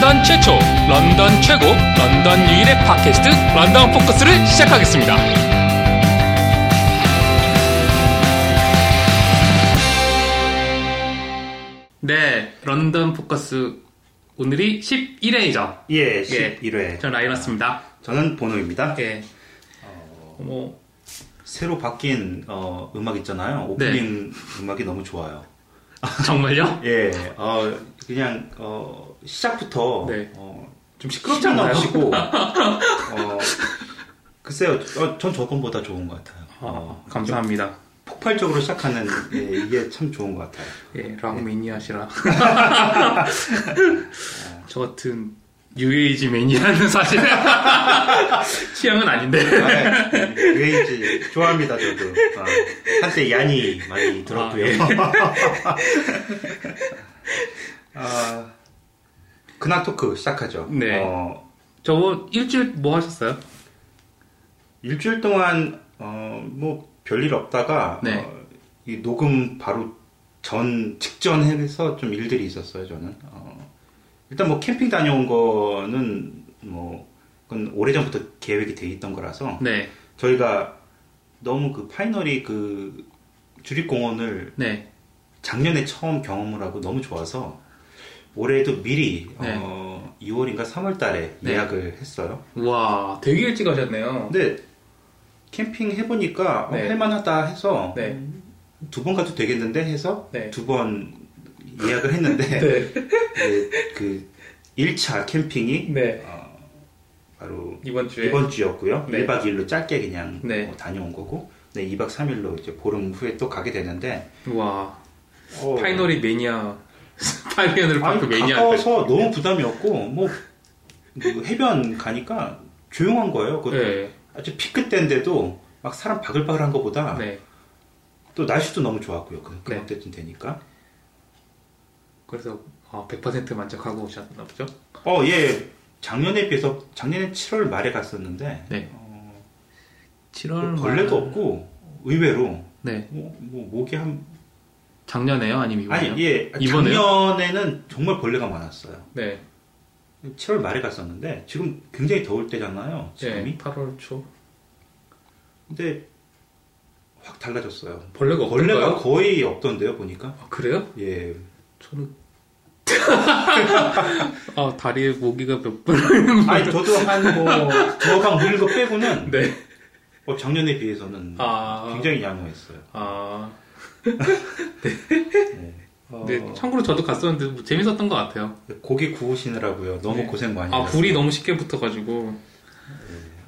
런던 최초, 런던 최고, 런던 유일의 팟캐스트 런던 포커스를 시작하겠습니다. 네, 런던 포커스 오늘이 11회이죠. 예, 11회. 저는 라이너스입니다. 저는 보노입니다. 예. 뭐 새로 바뀐 어, 음악 있잖아요. 오프닝 음악이 너무 좋아요. 정말요? 예, 어, 그냥 어, 시작부터 네. 어, 좀 시끄럽지 않나요? 넘치고 어, 글쎄요, 어, 전 저번보다 좋은 것 같아요. 아, 어, 감사합니다. 폭발적으로 시작하는 예, 이게 참 좋은 것 같아요. 예, 락 매니아시라. 저 같은 뉴에이지 매니아는 사실 취향은 아닌데. 뉴에이지 좋아합니다, 저도. 어, 한때 야니 많이 들었고요. 아, 예. 아, 근황 토크 시작하죠. 네. 어, 저거 일주일 뭐 하셨어요? 일주일 동안 어, 뭐 별일 없다가 네. 어, 이 녹음 바로 전 직전 해서 좀 일들이 있었어요. 저는 어, 일단 뭐 캠핑 다녀온 거는 뭐 그건 오래 전부터 계획이 돼 있던 거라서 네, 저희가 너무 그 파이널이 그 주립공원을 네, 작년에 처음 경험을 하고 너무 좋아서 올해도 미리 네. 어, 2월인가 3월 달에 네. 예약을 했어요. 와, 되게 일찍 가셨네요. 근데 캠핑 해보니까 어, 네. 할만하다 해서 네, 두번 가도 되겠는데 해서 네. 두번 예약을 했는데 네, 네, 그 1차 캠핑이 네. 어, 바로 이번 주에 이번 주였고요. 네. 1박 2일로 짧게 그냥 네. 어, 다녀온 거고 네, 2박 3일로 이제 보름 후에 또 가게 되는데 와, 어, 파이너리 매니아, 파이너리 파크 아니, 매니아. 가까워서 너무 부담이 없고 뭐 그 해변 가니까 조용한 거예요. 그 네, 아주 피크 때인데도 막 사람 바글바글한 것보다 네. 또 날씨도 너무 좋았고요. 그, 네. 그때쯤 되니까. 그래서 아, 100% 만족하고 오셨나 보죠? 어, 예. 작년에 비해서 작년에 7월 말에 갔었는데 네. 어, 7월 뭐 벌레도 없고 의외로 네, 뭐, 뭐 목이 한 작년에요, 아니면 이번에요? 아니 예 이번에요? 작년에는 정말 벌레가 많았어요. 네, 7월 말에 갔었는데 지금 굉장히 더울 때잖아요. 지금이. 네, 8월 초. 근데 확 달라졌어요. 벌레가 벌레가 없던가요? 거의 없던데요 보니까. 아, 그래요? 예. 저는 아 다리에 모기가 몇 분? 아니 저도 한뭐 저방 물린 거 빼고는 네. 어, 작년에 비해서는 아, 굉장히 양호했어요. 아, 네. 어, 네. 참고로 저도 갔었는데 뭐 재밌었던 것 같아요. 고기 구우시느라고요. 너무 네. 고생 많이 아. 불이 너무 쉽게 붙어가지고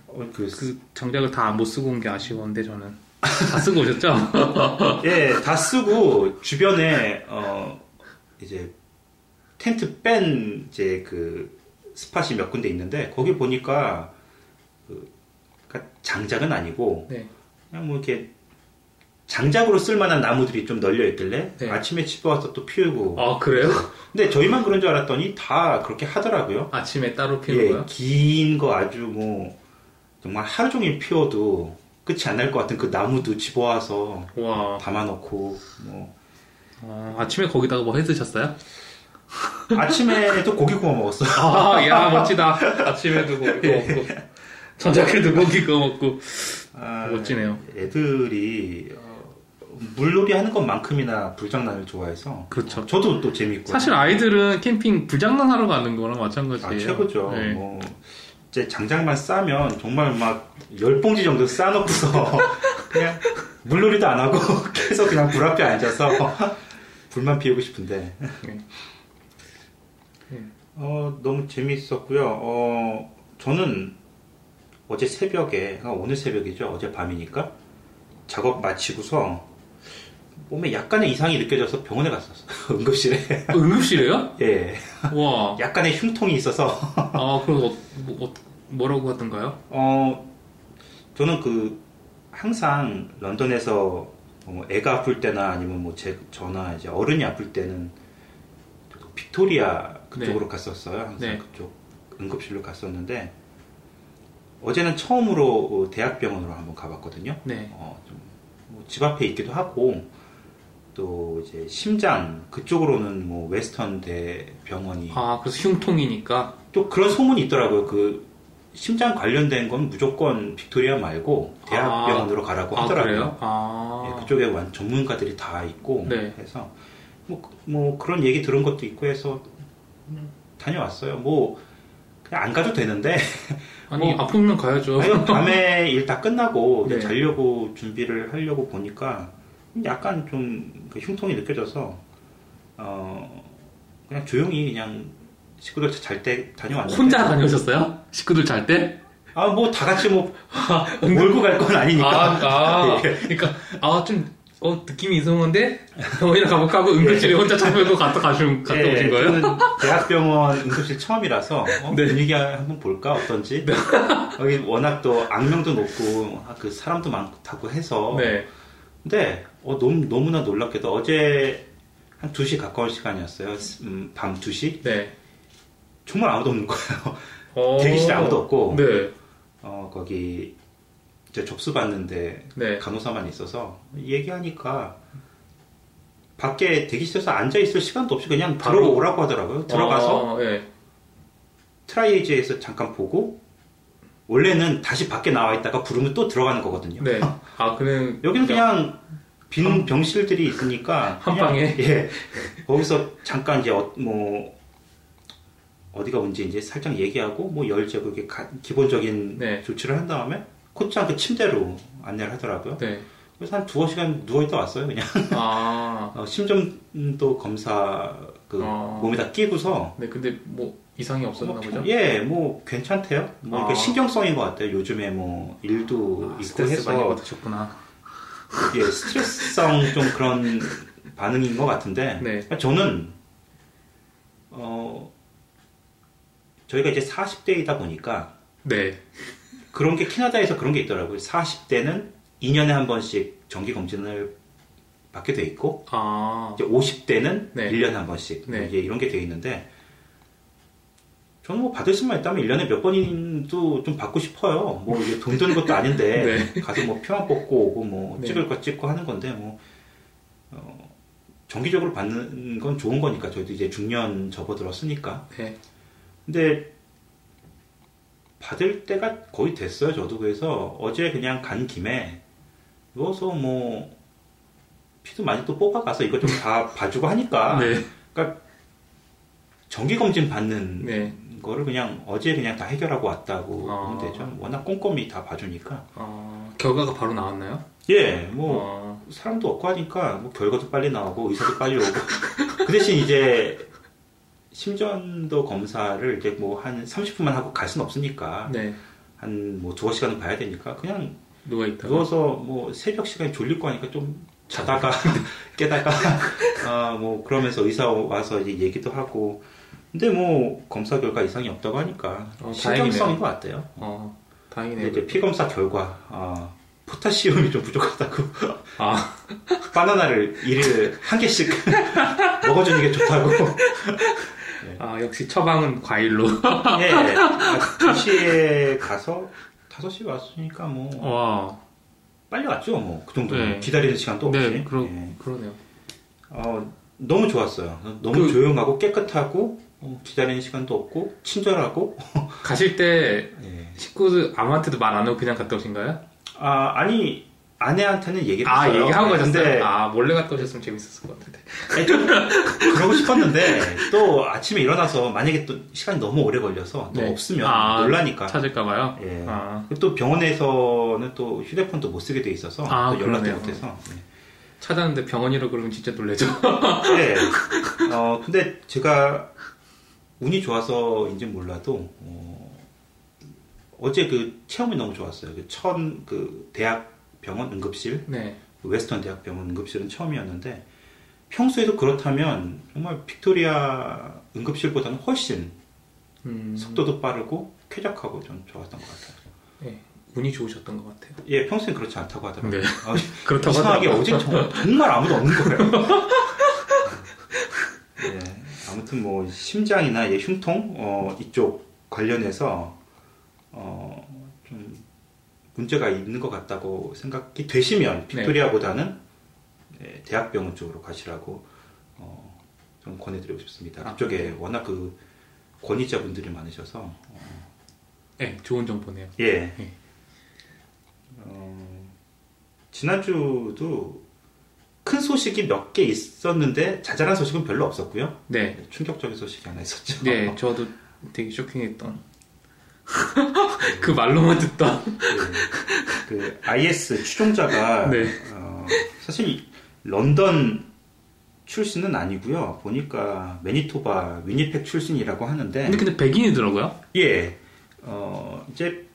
어, 그, 그 장작을 다 못 쓰고 온 게 아쉬웠는데 저는 다 쓰고 오셨죠? 예, 다 쓰고 주변에 어 이제 텐트 뺀 이제 그 스팟이 몇 군데 있는데 거기 보니까 그 그러니까 장작은 아니고 네. 그냥 뭐 이렇게 장작으로 쓸만한 나무들이 좀 널려 있길래 네. 아침에 집에 와서 또 피우고 아 그래요? 근데 저희만 그런 줄 알았더니 다 그렇게 하더라고요. 아침에 따로 피는 예, 거요? 긴 거 아주 뭐 정말 하루 종일 피워도 끝이 안 날 것 같은 그 나무도 집어와서 와, 담아놓고 뭐 아, 아침에 거기다가 뭐 해 드셨어요? 아침에도 고기 구워 먹었어. 아, 야 멋지다. 아침에도 고기 구워 먹고 저녁에도 고기 구워 먹고 아, 멋지네요. 애들이 어, 물놀이 하는 것만큼이나 불장난을 좋아해서 그렇죠. 어, 저도 또 재밌고 사실 아이들은 캠핑 불장난 하러 가는 거랑 마찬가지예요. 아, 최고죠. 네. 뭐 이제 장작만 싸면 정말 막 열 봉지 정도 싸놓고서 그냥 물놀이도 안 하고 계속 그냥 불 앞에 앉아서 불만 피우고 싶은데 네. 네. 어, 너무 재밌었고요. 어, 저는 어제 새벽에, 아, 오늘 새벽이죠. 어제 밤이니까. 작업 마치고서 몸에 약간의 이상이 느껴져서 병원에 갔었어요. 응급실에. 응급실에요? 예. 와. 약간의 흉통이 있어서, 아, 그럼 어, 뭐, 어, 뭐라고 하던가요? 어, 저는 그, 항상 런던에서 뭐 애가 아플 때나 아니면 뭐 제, 저나 이제 어른이 아플 때는 빅토리아 그쪽으로 갔었어요. 항상 네. 그쪽 응급실로 갔었는데 어제는 처음으로 어, 대학병원으로 한번 가봤거든요. 네. 어, 좀 집 앞에 있기도 하고 또 이제 심장 그쪽으로는 뭐 웨스턴 대병원이 아, 그래서 흉통이니까. 또 그런 소문이 있더라고요. 그 심장 관련된 건 무조건 빅토리아 말고 대학병원으로 가라고 아, 하더라고요. 그래요? 아. 예, 그쪽에 완 전문가들이 다 있고 네. 해서 뭐, 뭐 그런 얘기 들은 것도 있고 해서 다녀왔어요. 뭐 그냥 안 가도 되는데 아니, 뭐- 아프면 가야죠. 아니, 밤에 일 다 끝나고 이제 네. 자려고 준비를 하려고 보니까 약간 좀 그 흉통이 느껴져서 어 그냥 조용히 그냥 식구들 잘 때 다녀왔는데 혼자 다녀오셨어요? 식구들 잘 때? 아 뭐 다 같이 뭐 몰고 갈 건 아니니까 아, 아, 예. 그러니까 아좀 어, 느낌이 이상한데 병원이나 가볼까 하고 응급실에 혼자 차별고 갔다 가신 갔다 예, 오신 거예요? 저는 대학병원 응급실 처음이라서 어, 네. 분위기 한번 볼까 어떤지 여기 워낙 또 악명도 높고 아, 그 사람도 많다고 해서 네. 근데 어, 너무 너무나 놀랍게도 어제 한 2시 가까운 시간이었어요. 음, 밤 2시 네. 정말 아무도 없는 거예요. 어, 대기실에 아무도 없고 네. 어, 거기 이제 접수 받는데 네. 간호사만 있어서 얘기하니까 밖에 대기실에서 앉아 있을 시간도 없이 그냥 바로- 들어오라고 하더라고요. 들어가서 어, 네. triage에서 잠깐 보고 원래는 다시 밖에 나와 있다가 부르면 또 들어가는 거거든요. 네. 아, 그는 여기는 그냥 빈 병실들이 있으니까 한 방에? 예 거기서 잠깐 이제 어, 뭐 어디가 문제 이제 살짝 얘기하고 뭐 이게 가- 기본적인 네. 조치를 한 다음에 곧장 그 침대로 안내를 하더라고요. 네. 그래서 한 두어 시간 누워 있다 왔어요 그냥 아. 어, 심전도 검사 그 어. 몸에다 끼고서 네, 근데 뭐 이상이 없었나 뭐, 보죠? 예, 뭐 괜찮대요. 뭐 아. 신경성인 것 같아요. 요즘에 뭐 일도 아, 있고 스트레스 많이 해서 받으셨구나. 예, 스트레스성 좀 그런 반응인 것 같은데 네. 저는 어 저희가 이제 40대이다 보니까 네. 그런 게 캐나다에서 그런 게 있더라고요. 40대는 2년에 한 번씩 정기 검진을 받게 돼 있고 아. 이제 50대는 네. 1년에 한 번씩 네. 이게 이런 게 돼 있는데 저는 뭐 받을 수만 있다면 1년에 몇 번인도 좀 받고 싶어요. 뭐 이게 돈 드는 것도 아닌데 가서 뭐 표만 뽑고 오고 뭐 네. 찍을 거 찍고 하는 건데 뭐 어, 정기적으로 받는 건 좋은 거니까 저희도 이제 중년 접어들었으니까 네. 근데 받을 때가 거의 됐어요. 저도 그래서 어제 그냥 간 김에 누워서 뭐 피도 많이 또 뽑아가서 이것 좀다 봐주고 하니까 네. 정기 검진 받는 네. 거를 그냥 어제 그냥 다 해결하고 왔다고 아. 보면 되죠. 워낙 꼼꼼히 다 봐주니까 어, 결과가 바로 나왔나요? 예, 뭐 어, 사람도 없고 하니까 뭐 결과도 빨리 나오고 의사도 빨리 오고 그 대신 이제 심전도 검사를 이제 뭐 한 30분만 하고 갈 수는 없으니까 네. 한뭐 두어 시간은 봐야 되니까 그냥 누워 있다가. 누워서 뭐 새벽 시간에 졸릴 거니까 좀 자다가 깨다가 아뭐 그러면서 의사 와서 이제 얘기도 하고 근데 뭐 검사 결과 이상이 없다고 하니까 어, 신경성인 것 같아요. 어, 다행이네요. 이제 피 검사 결과 아, 포타시움이 좀 부족하다고 아, 바나나를 일일 한 개씩 먹어주는 게 좋다고. 아, 역시 처방은 과일로. 예, 아, 2시에 가서 5시 왔으니까 뭐 와. 빨리 왔죠, 뭐 그 정도 네. 기다리는 시간도 없이. 네, 그러, 예. 그러네요. 어, 너무 좋았어요. 너무 그- 조용하고 깨끗하고 어, 기다리는 시간도 없고 친절하고. 가실 때 예. 식구들 아무한테도 말 안 하고 그냥 갔다 오신가요? 아 아니 아내한테는 얘기를 아, 했어요. 얘기하고 근데 가셨어요? 아, 몰래 갔다 오셨으면 재밌었을 것 같은데. 아니, 좀 그러고 싶었는데 또 아침에 일어나서 만약에 또 시간이 너무 오래 걸려서 또 네. 없으면 아, 놀라니까. 찾을까봐요? 예. 아, 또 병원에서는 또 휴대폰도 못 쓰게 돼 있어서 아, 또 연락도. 못해서. 찾았는데 병원이라 그러면 진짜 놀래죠. 네. 어 근데 제가 운이 좋아서인지 몰라도 어, 어제 그 체험이 너무 좋았어요. 그 처음 그 대학 병원 응급실 네. 그 웨스턴 대학 병원 응급실은 처음이었는데 평소에도 그렇다면 정말 빅토리아 응급실보다는 훨씬 음, 속도도 빠르고 쾌적하고 좀 좋았던 것 같아요. 네. 운이 좋으셨던 것 같아요. 예, 평소엔 그렇지 않다고 하더라고요. 네. 아, 그렇다고 이상하게 하더라고요. 어제 정말, 정말 아무도 없는 거예요. 예, 아무튼 뭐 심장이나 예, 흉통 어, 이쪽 관련해서 어, 좀 문제가 있는 것 같다고 생각이 되시면 빅토리아보다는 예, 대학병원 쪽으로 가시라고 어, 좀 권해드리고 싶습니다. 아, 그쪽에 워낙 그 권위자분들이 많으셔서 네, 좋은 정보네요. 예. 예. 어, 지난주도 큰 소식이 몇 개 있었는데 자잘한 소식은 별로 없었고요. 네, 충격적인 소식이 하나 있었죠. 네, 저도 되게 쇼킹했던 그 말로만 듣던 그, 그 IS 추종자가 네. 어, 사실 런던 출신은 아니고요. 보니까 매니토바 위니펙 출신이라고 하는데 근데 근데 백인이더라고요. 예, 어, 이제,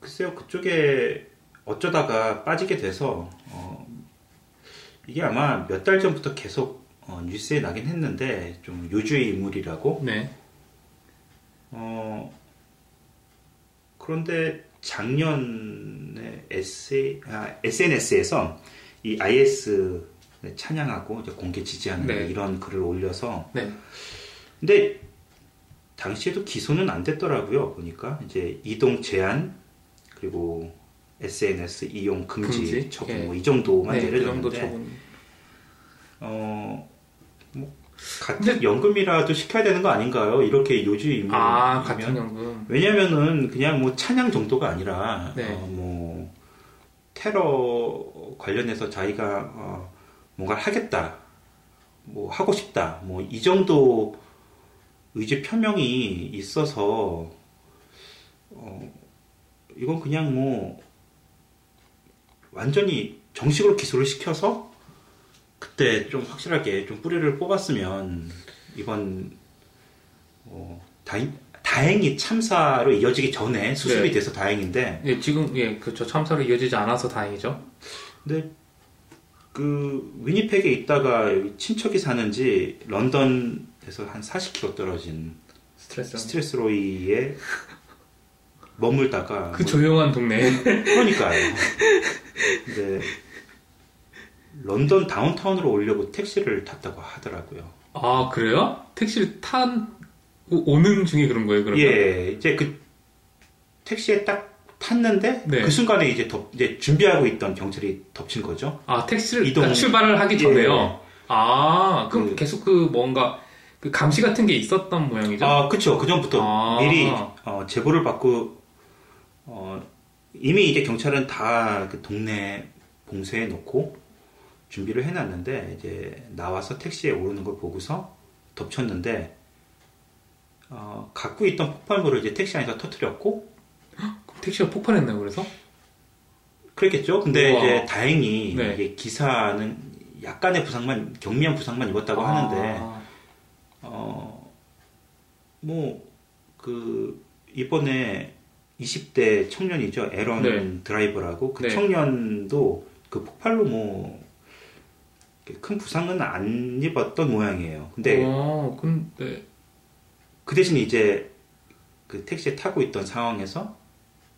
글쎄요, 그쪽에 어쩌다가 빠지게 돼서, 어, 이게 아마 몇 달 전부터 계속 어, 뉴스에 나긴 했는데, 좀 요주의 인물이라고. 네, 어, 그런데 작년에 SA, 아, SNS에서 이 IS 찬양하고 이제 공개 지지하는 네. 이런 글을 올려서 네, 근데 당시에도 기소는 안 됐더라고요. 보니까 이제 이동 제한 그리고 SNS 이용 금지, 금지? 처분 예. 뭐이 정도만 네, 그 정도 내려졌는데 처분. 어, 뭐 같은 연금이라도 시켜야 되는 거 아닌가요? 이렇게 요주이면 아, 같은 연금. 왜냐면은 그냥 뭐 찬양 정도가 아니라 네. 어, 뭐 테러 관련해서 자기가 어, 뭔가 하겠다, 뭐 하고 싶다, 뭐 이 정도 의지 표명이 있어서 어, 이건 그냥 뭐 완전히 정식으로 기소를 시켜서 그때 좀 확실하게 좀 뿌리를 뽑았으면 이번 어, 다행, 다행히 참사로 이어지기 전에 수습이 네. 돼서 다행인데 예, 지금 예, 그렇죠. 참사로 이어지지 않아서 다행이죠. 근데 그 위니펙에 있다가 친척이 사는지 런던에서 한 40km 떨어진 스트레스. 스트레스로이에 머물다가 그 뭐- 조용한 동네. 그러니까요. 근데 런던 다운타운으로 오려고 택시를 탔다고 하더라고요. 아 그래요? 택시를 탄 오- 오는 중에 그런 거예요, 그러면? 예, 이제 그 택시에 딱 탔는데 네. 그 순간에 이제 덮, 이제 준비하고 있던 경찰이 덮친 거죠. 아 택시를 이동- 그러니까 출발을 하기 전에요. 예. 아 그럼 그- 계속 그 뭔가 그 감시 같은 게 있었던 모양이죠. 아, 그쵸. 그 전부터 아. 미리 어, 제보를 받고 어, 이미 이제 경찰은 다 그 동네 봉쇄해 놓고 준비를 해놨는데 이제 나와서 택시에 오르는 걸 보고서 덮쳤는데 어, 갖고 있던 폭발물을 이제 택시 안에서 터뜨렸고 택시가 폭발했나요? 그래서? 그랬겠죠. 근데 우와. 이제 다행히 네. 이게 기사는 약간의 부상만 경미한 부상만 입었다고 하는데 아, 어, 뭐, 그, 이번에 20대 청년이죠. 에런 네. 드라이버라고. 그 네. 청년도 그 폭발로 뭐, 큰 부상은 안 입었던 모양이에요. 근데 어, 근데 그 대신 이제 그 택시에 타고 있던 상황에서,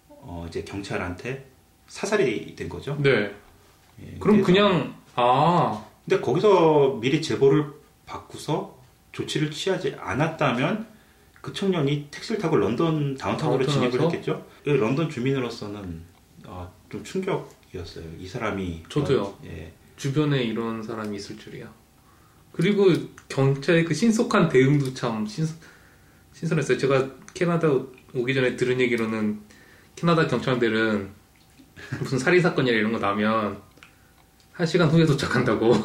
어, 이제 경찰한테 사살이 된 거죠. 네. 예, 그럼 그냥 아 근데 거기서 미리 제보를 받고서 조치를 취하지 않았다면 그 청년이 택시를 타고 런던 다운타운으로 다운타운 진입을? 했겠죠. 그 런던 주민으로서는 아, 좀 충격이었어요. 이 사람이 저도요. 어, 예. 주변에 이런 사람이 있을 줄이야. 그리고 경찰의 그 신속한 대응도 참 신, 신선했어요. 제가 캐나다 오기 전에 들은 얘기로는 캐나다 경찰들은 무슨 살인 사건이나 이런 거 나면 한 시간 후에 도착한다고.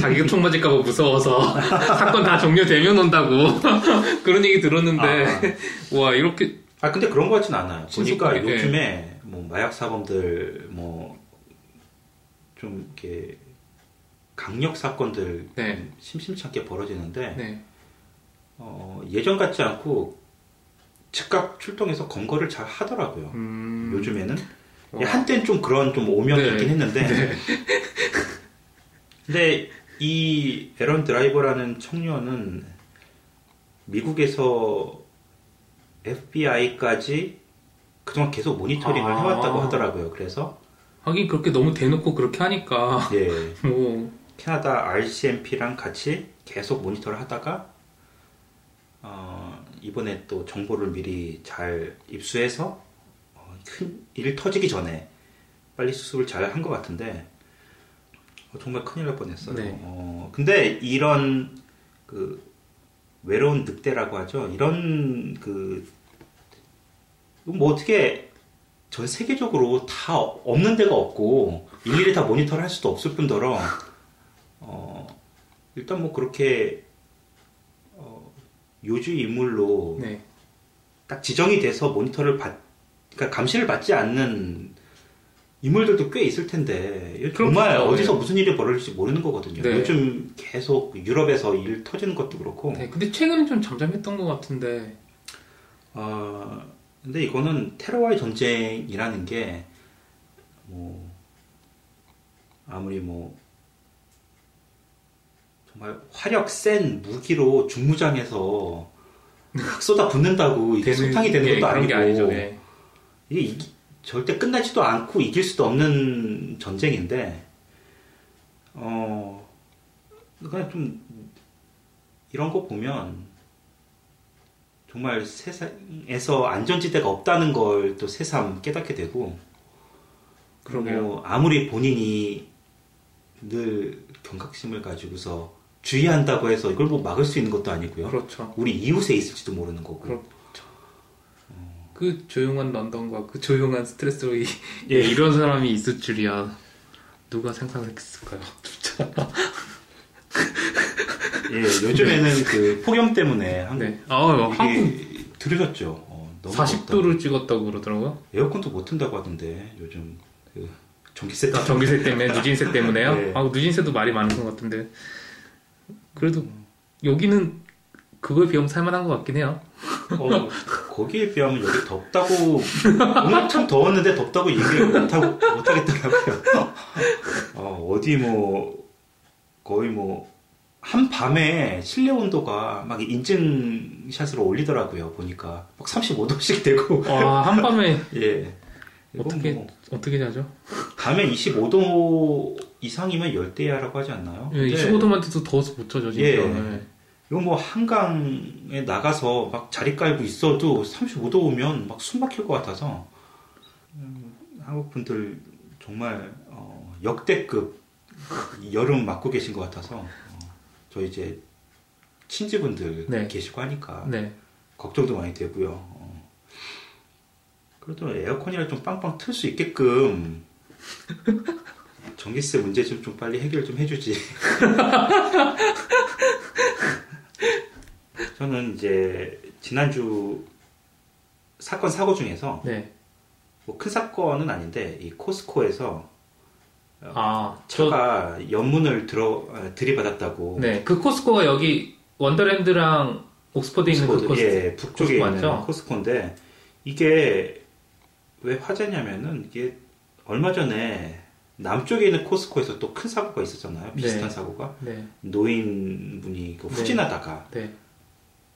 자기가 총 맞을까봐 무서워서 사건 다 종료되면 온다고 그런 얘기 들었는데 와 이렇게 아 근데 그런 것 같진 않아요. 보니까 신속하게, 예. 요즘에 뭐 마약 사범들 뭐 좀 이렇게 강력 사건들 네. 않게 벌어지는데 네. 어, 예전 같지 않고 즉각 출동해서 검거를 잘 하더라고요. 음, 요즘에는 한때는 좀 그런 좀 오명이 네. 있긴 했는데 근데 이 에런 드라이버라는 청년은 미국에서 FBI까지 그동안 계속 모니터링을 아. 해왔다고 하더라고요. 그래서 하긴 그렇게 너무 대놓고 그렇게 하니까 예, 뭐 캐나다 RCMP랑 같이 계속 모니터를 하다가 어, 이번에 또 정보를 미리 잘 입수해서 어, 큰일 터지기 전에 빨리 수습을 잘 한 것 같은데 어, 정말 큰일 날 뻔했어요. 네. 어, 근데 이런 그 외로운 늑대라고 하죠. 이런 그 뭐 어떻게 전 세계적으로 다 없는 데가 없고 일일이 다 모니터를 할 수도 없을 뿐더러 어, 일단 뭐 그렇게 어, 요주 인물로 네. 딱 지정이 돼서 모니터를 받, 그러니까 감시를 받지 않는 인물들도 꽤 있을 텐데 정말 그렇죠. 어디서 무슨 일이 벌어질지 모르는 거거든요. 네. 요즘 계속 유럽에서 일 터지는 것도 그렇고. 네. 근데 최근에 좀 잠잠했던 것 같은데. 어, 근데 이거는 테러와의 전쟁이라는 게 뭐 아무리 뭐 정말 화력 센 무기로 중무장해서 막 쏟아 붓는다고 이게 소탕이 되는 예, 것도 아니고 게 아니죠. 예. 이게 절대 끝나지도 않고 이길 수도 없는 전쟁인데, 어, 그냥 좀, 이런 거 보면, 정말 세상에서 안전지대가 없다는 걸 또 새삼 깨닫게 되고, 그러게요. 뭐 아무리 본인이 늘 경각심을 가지고서 주의한다고 해서 이걸 뭐 막을 수 있는 것도 아니고요. 그렇죠. 우리 이웃에 있을지도 모르는 거고. 그렇죠. 그 조용한 런던과 그 조용한 스트레스로 이, 예. 이런 사람이 있을 줄이야. 누가 상상했을까요? 진짜. 예, 요즘에는 그 폭염 때문에 한국 네. 아, 한국 들으셨죠? 어, 너무 덥다. 40도를 찍었다고 그러더라고요. 에어컨도 못 튼다고 하던데 요즘 그 전기세 때문에. 전기세 때문에, 누진세 때문에요? 네. 아, 누진세도 말이 많은 것 같은데. 그래도 여기는 그거에 비하면 살만한 것 같긴 해요. 어, 거기에 비하면 여기 덥다고 오늘 참 더웠는데 덥다고 얘기를 못하고 못하겠더라고요. 어, 어디 뭐 거의 뭐 한밤에 실내 온도가 막 인증샷으로 올리더라고요. 보니까 막 35도씩 되고 와, 한밤에 예. 어떻게, 뭐 어떻게 자죠? 밤에 25도 이상이면 열대야라고 하지 않나요? 예, 근데 25도만 돼도 더워서 못 자죠, 진짜. 예. 예. 이거 뭐 한강에 나가서 막 자리 깔고 있어도 35도 오면 막 숨 막힐 것 같아서 음, 한국 분들 정말 어, 역대급 여름 맞고 계신 것 같아서 어, 저 이제 친지분들 네. 계시고 하니까 네. 걱정도 많이 되고요. 어. 그래도 에어컨이라 좀 빵빵 틀 수 있게끔 전기세 문제 좀, 좀 빨리 해결 좀 해주지. 저는 이제 지난주 사건 사고 중에서 네. 뭐 큰 사건은 아닌데 이 코스코에서 아, 저, 차가 연문을 들어 어, 들이받았다고. 네. 그 코스코가 여기 원더랜드랑 옥스퍼드에 있는 그 코스코. 예, 북쪽에 코스코 있는? 코스코인데 이게 왜 화제냐면은 이게 얼마 전에 남쪽에 있는 코스코에서 또 큰 사고가 있었잖아요. 비슷한 네. 사고가 네. 노인분이 그 네. 후진하다가 네.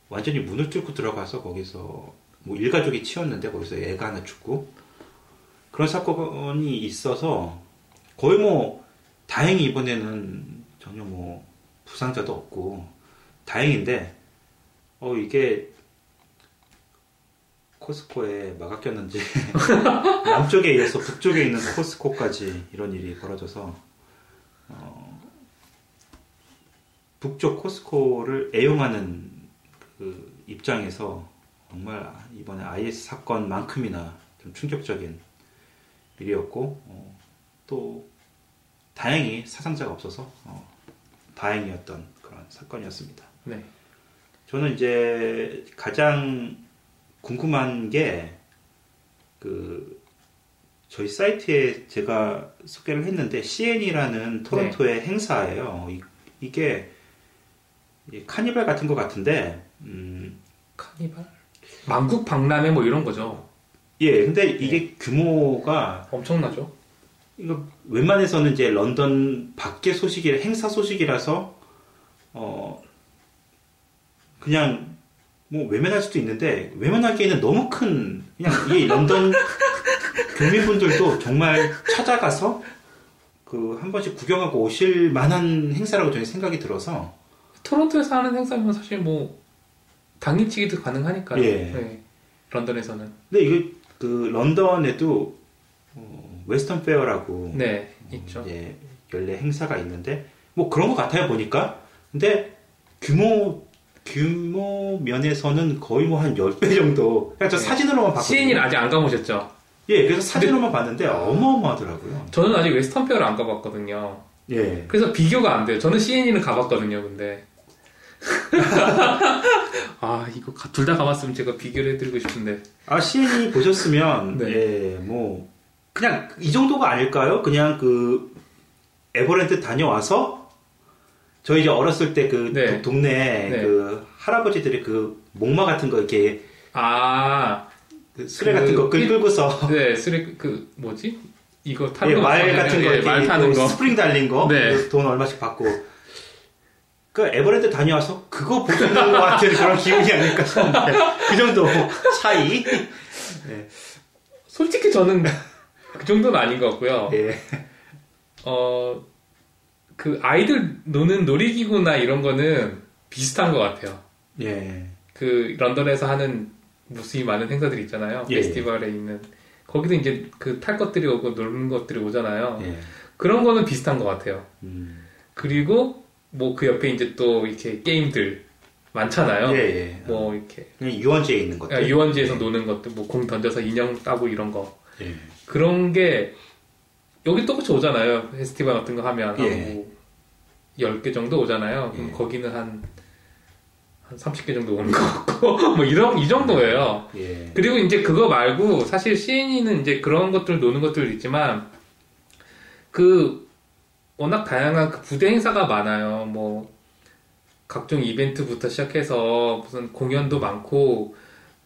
완전히 문을 뚫고 들어가서 거기서 뭐 일가족이 치웠는데 거기서 애가 하나 죽고 그런 사건이 있어서 거의 뭐 다행히 이번에는 전혀 뭐 부상자도 없고 다행인데 어 이게 코스코에 막아 꼈는지 남쪽에 이어서 북쪽에 있는 코스코까지 이런 일이 벌어져서 어, 북쪽 코스코를 애용하는 그 입장에서 정말 이번에 IS 사건만큼이나 좀 충격적인 일이었고 어, 또 다행히 사상자가 없어서 어, 다행이었던 그런 사건이었습니다. 네. 저는 이제 가장 궁금한 게 그 저희 사이트에 제가 소개를 했는데 CN이라는 토론토의 행사예요. 이, 게 카니발 같은 것 같은데 음, 카니발? 만국 박람회 뭐 이런 거죠. 예, 근데 이게 규모가 엄청나죠. 이거 웬만해서는 이제 런던 밖의 소식이 행사 소식이라서 어 그냥 뭐 외면할 수도 있는데 외면하기에는 너무 큰 그냥 이 런던 교민분들도 정말 찾아가서 그 한 번씩 구경하고 오실 만한 행사라고 저는 생각이 들어서 토론토에서 하는 행사면 사실 뭐 당일치기도 가능하니까요. 예. 네. 런던에서는. 근데 이게 그 런던에도 어, 웨스턴 페어라고 네, 어, 있죠. 이제 연례 행사가 있는데 뭐 그런 것 같아요 보니까. 근데 규모 규모 면에서는 거의 뭐 한 10배 정도. 그냥 저 네. 사진으로만 봤거든요. CNE는 아직 안 가보셨죠? 예, 그래서 사진으로만 봤는데 어마어마하더라고요. 저는 아직 웨스턴 페어를 안 가봤거든요. 예. 그래서 비교가 안 돼요. 저는 CN이는 가봤거든요, 근데. 아, 이거 둘 다 가봤으면 제가 비교를 해드리고 싶은데. 아, CN이 보셨으면, 네. 예, 뭐, 그냥 이 정도가 아닐까요? 그냥 그, 에버랜드 다녀와서, 저희 이제 어렸을 때그 네. 동네 네. 그 할아버지들이 그 목마 같은 거 이렇게 아, 그 수레 그 같은 거 끌, 일- 끌고서 네, 쓰레, 그, 뭐지? 이거 타는 예, 거. 말. 같은 거 예, 이렇게 말 타는 또 거. 스프링 달린 거, 네. 그돈 얼마씩 받고. 그 에버랜드 다녀와서 그거 보시는 것 같은 그런 기분이 아닐까 싶은데 그 정도 차이. 솔직히 저는 그 정도는 아닌 것 같고요. 예. 어, 그 아이들 노는 놀이기구나 이런 거는 비슷한 것 같아요. 예. 그 런던에서 하는 무수히 많은 행사들이 있잖아요. 예. 페스티벌에 있는 거기도 이제 그 탈 것들이 오고 놀는 것들이 오잖아요. 예. 그런 거는 비슷한 것 같아요. 음. 그리고 뭐 그 옆에 이제 또 이렇게 게임들 많잖아요. 예, 예. 뭐 이렇게 그냥 유원지에 있는 것들. 아, 유원지에서 노는 것들, 뭐 공 던져서 인형 따고 이런 거 예. 그런 게 여기 똑같이 오잖아요. 페스티벌 같은 거 하면 예. 한 10개 정도 오잖아요. 그럼 예. 거기는 한, 한 30개 정도 오는 것 같고, 뭐 이런, 이 정도예요. 예. 그리고 이제 그거 말고 사실 CNE는 이제 그런 것들 노는 것들 있지만 그 워낙 다양한 그 부대 행사가 많아요. 뭐 각종 이벤트부터 시작해서 무슨 공연도 많고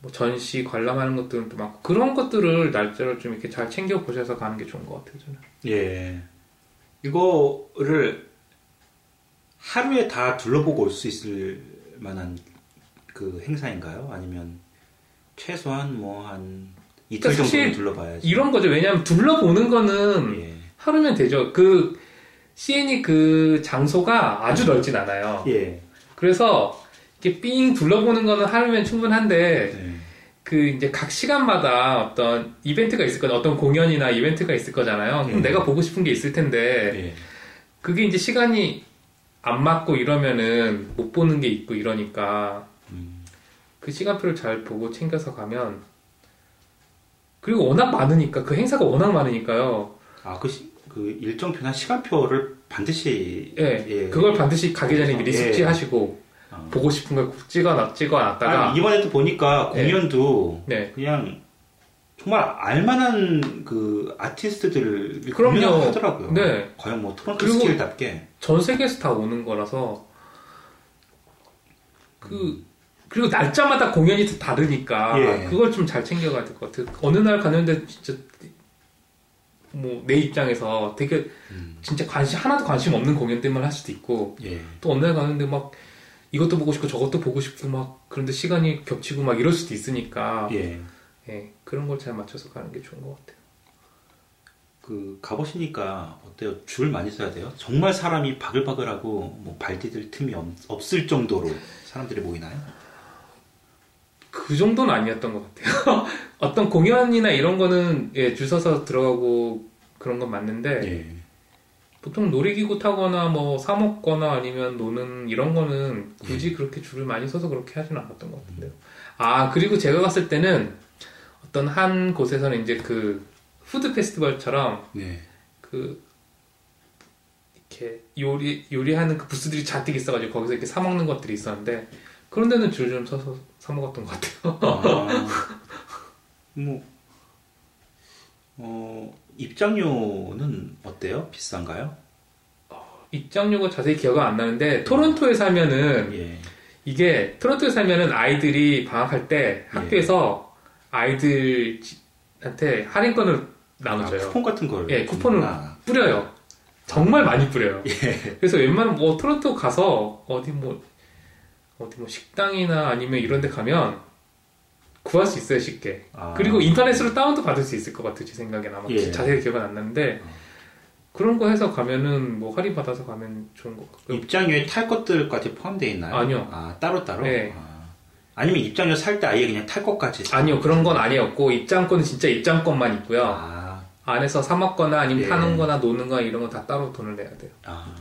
뭐 전시 관람하는 것들도 많고 그런 것들을 날짜를 좀 이렇게 잘 챙겨 보셔서 가는 게 좋은 것 같아요. 저는. 예. 이거를 하루에 다 둘러보고 올 수 있을 만한 그 행사인가요? 아니면 최소한 뭐 한 이틀 그러니까 정도는 둘러봐야지. 이런 거죠. 왜냐하면 둘러보는 거는 예. 하루면 되죠. 그 CNE 그 장소가 아주 넓진 않아요. 예. 그래서 이렇게 삥 둘러보는 거는 하루면 충분한데 네. 그 이제 각 시간마다 어떤 이벤트가 있을 거잖아요. 어떤 공연이나 이벤트가 있을 거잖아요. 그럼 예. 내가 보고 싶은 게 있을 텐데 예. 그게 이제 시간이 안 맞고 이러면은 못 보는 게 있고 이러니까 음. 그 시간표를 잘 보고 챙겨서 가면 그리고 워낙 많으니까 그 행사가 워낙 많으니까요. 아, 그, 시- 그 일정표나 시간표를 반드시 예, 예. 그걸 반드시 가기 전에 미리 예. 숙지하시고 어. 보고 싶은 걸 찍어 찍어놨다가 아, 이번에도 보니까 예. 공연도 네. 그냥 정말 알만한 그 아티스트들 그럼요. 하더라고요. 네. 과연 뭐 토론토 스킬답게 전 세계에서 다 오는 거라서 그 그리고 날짜마다 공연이 다 다르니까 예. 그걸 좀 잘 챙겨가야 될 것 같아요. 어느 날 갔는데 진짜 뭐 내 입장에서 되게 음. 진짜 관심 하나도 관심 없는 공연들만 할 수도 있고 예. 또 어느 날 가는데 막 이것도 보고 싶고 저것도 보고 싶고 막 그런데 시간이 겹치고 막 이럴 수도 있으니까 예. 예, 그런 걸 잘 맞춰서 가는 게 좋은 것 같아요. 그 가보시니까 어때요? 줄 많이 서야 돼요? 정말 사람이 바글바글하고 뭐 발디딜 틈이 없, 없을 정도로 사람들이 모이나요? 그 정도는 아니었던 것 같아요. 어떤 공연이나 이런 거는 예, 줄 서서 들어가고 그런 건 맞는데 예. 보통 놀이기구 타거나 뭐 사 먹거나 아니면 노는 이런 거는 굳이 그렇게 줄을 많이 서서 그렇게 하지는 않았던 것 같은데요. 아 그리고 제가 갔을 때는 어떤 한 곳에서는 이제 그 푸드 페스티벌처럼 네. 그 이렇게 요리 요리하는 그 부스들이 잔뜩 있어가지고 거기서 이렇게 사 먹는 것들이 있었는데 그런 데는 줄 좀 서서 사 먹었던 것 같아요. 아, 뭐, 어, 입장료는 어때요? 비싼가요? 입장료가 자세히 기억은 안 나는데 토론토에 살면은 예. 이게 토론토에 살면은 아이들이 방학할 때 예. 학교에서 아이들한테 할인권을 아, 나눠줘요. 쿠폰 같은 걸. 예, 쿠폰을 주는구나. 뿌려요. 정말 많이 뿌려요. 예. 그래서 웬만하면 뭐 토론토 가서 어디 뭐 어디 뭐 식당이나 아니면 이런 데 가면 구할 수 있어요 쉽게. 아. 그리고 인터넷으로 다운도 받을 수 있을 것 같아요 제 생각엔 아마 예. 자세히 기억은 안 나는데 어. 그런 거 해서 가면은 뭐 할인 받아서 가면 좋은 것 같고요. 입장료에 탈 것들까지 포함되어 있나요? 아니요. 아, 따로따로? 네. 아. 아니면 입장료 살 때 아예 그냥 탈 것까지? 사- 아니요 그런 건 아니었고 입장권은 진짜 입장권만 있고요. 아, 안에서 사 먹거나 아니면 예. 타는 거나 노는 거나 이런 거 다 따로 돈을 내야 돼요. 아.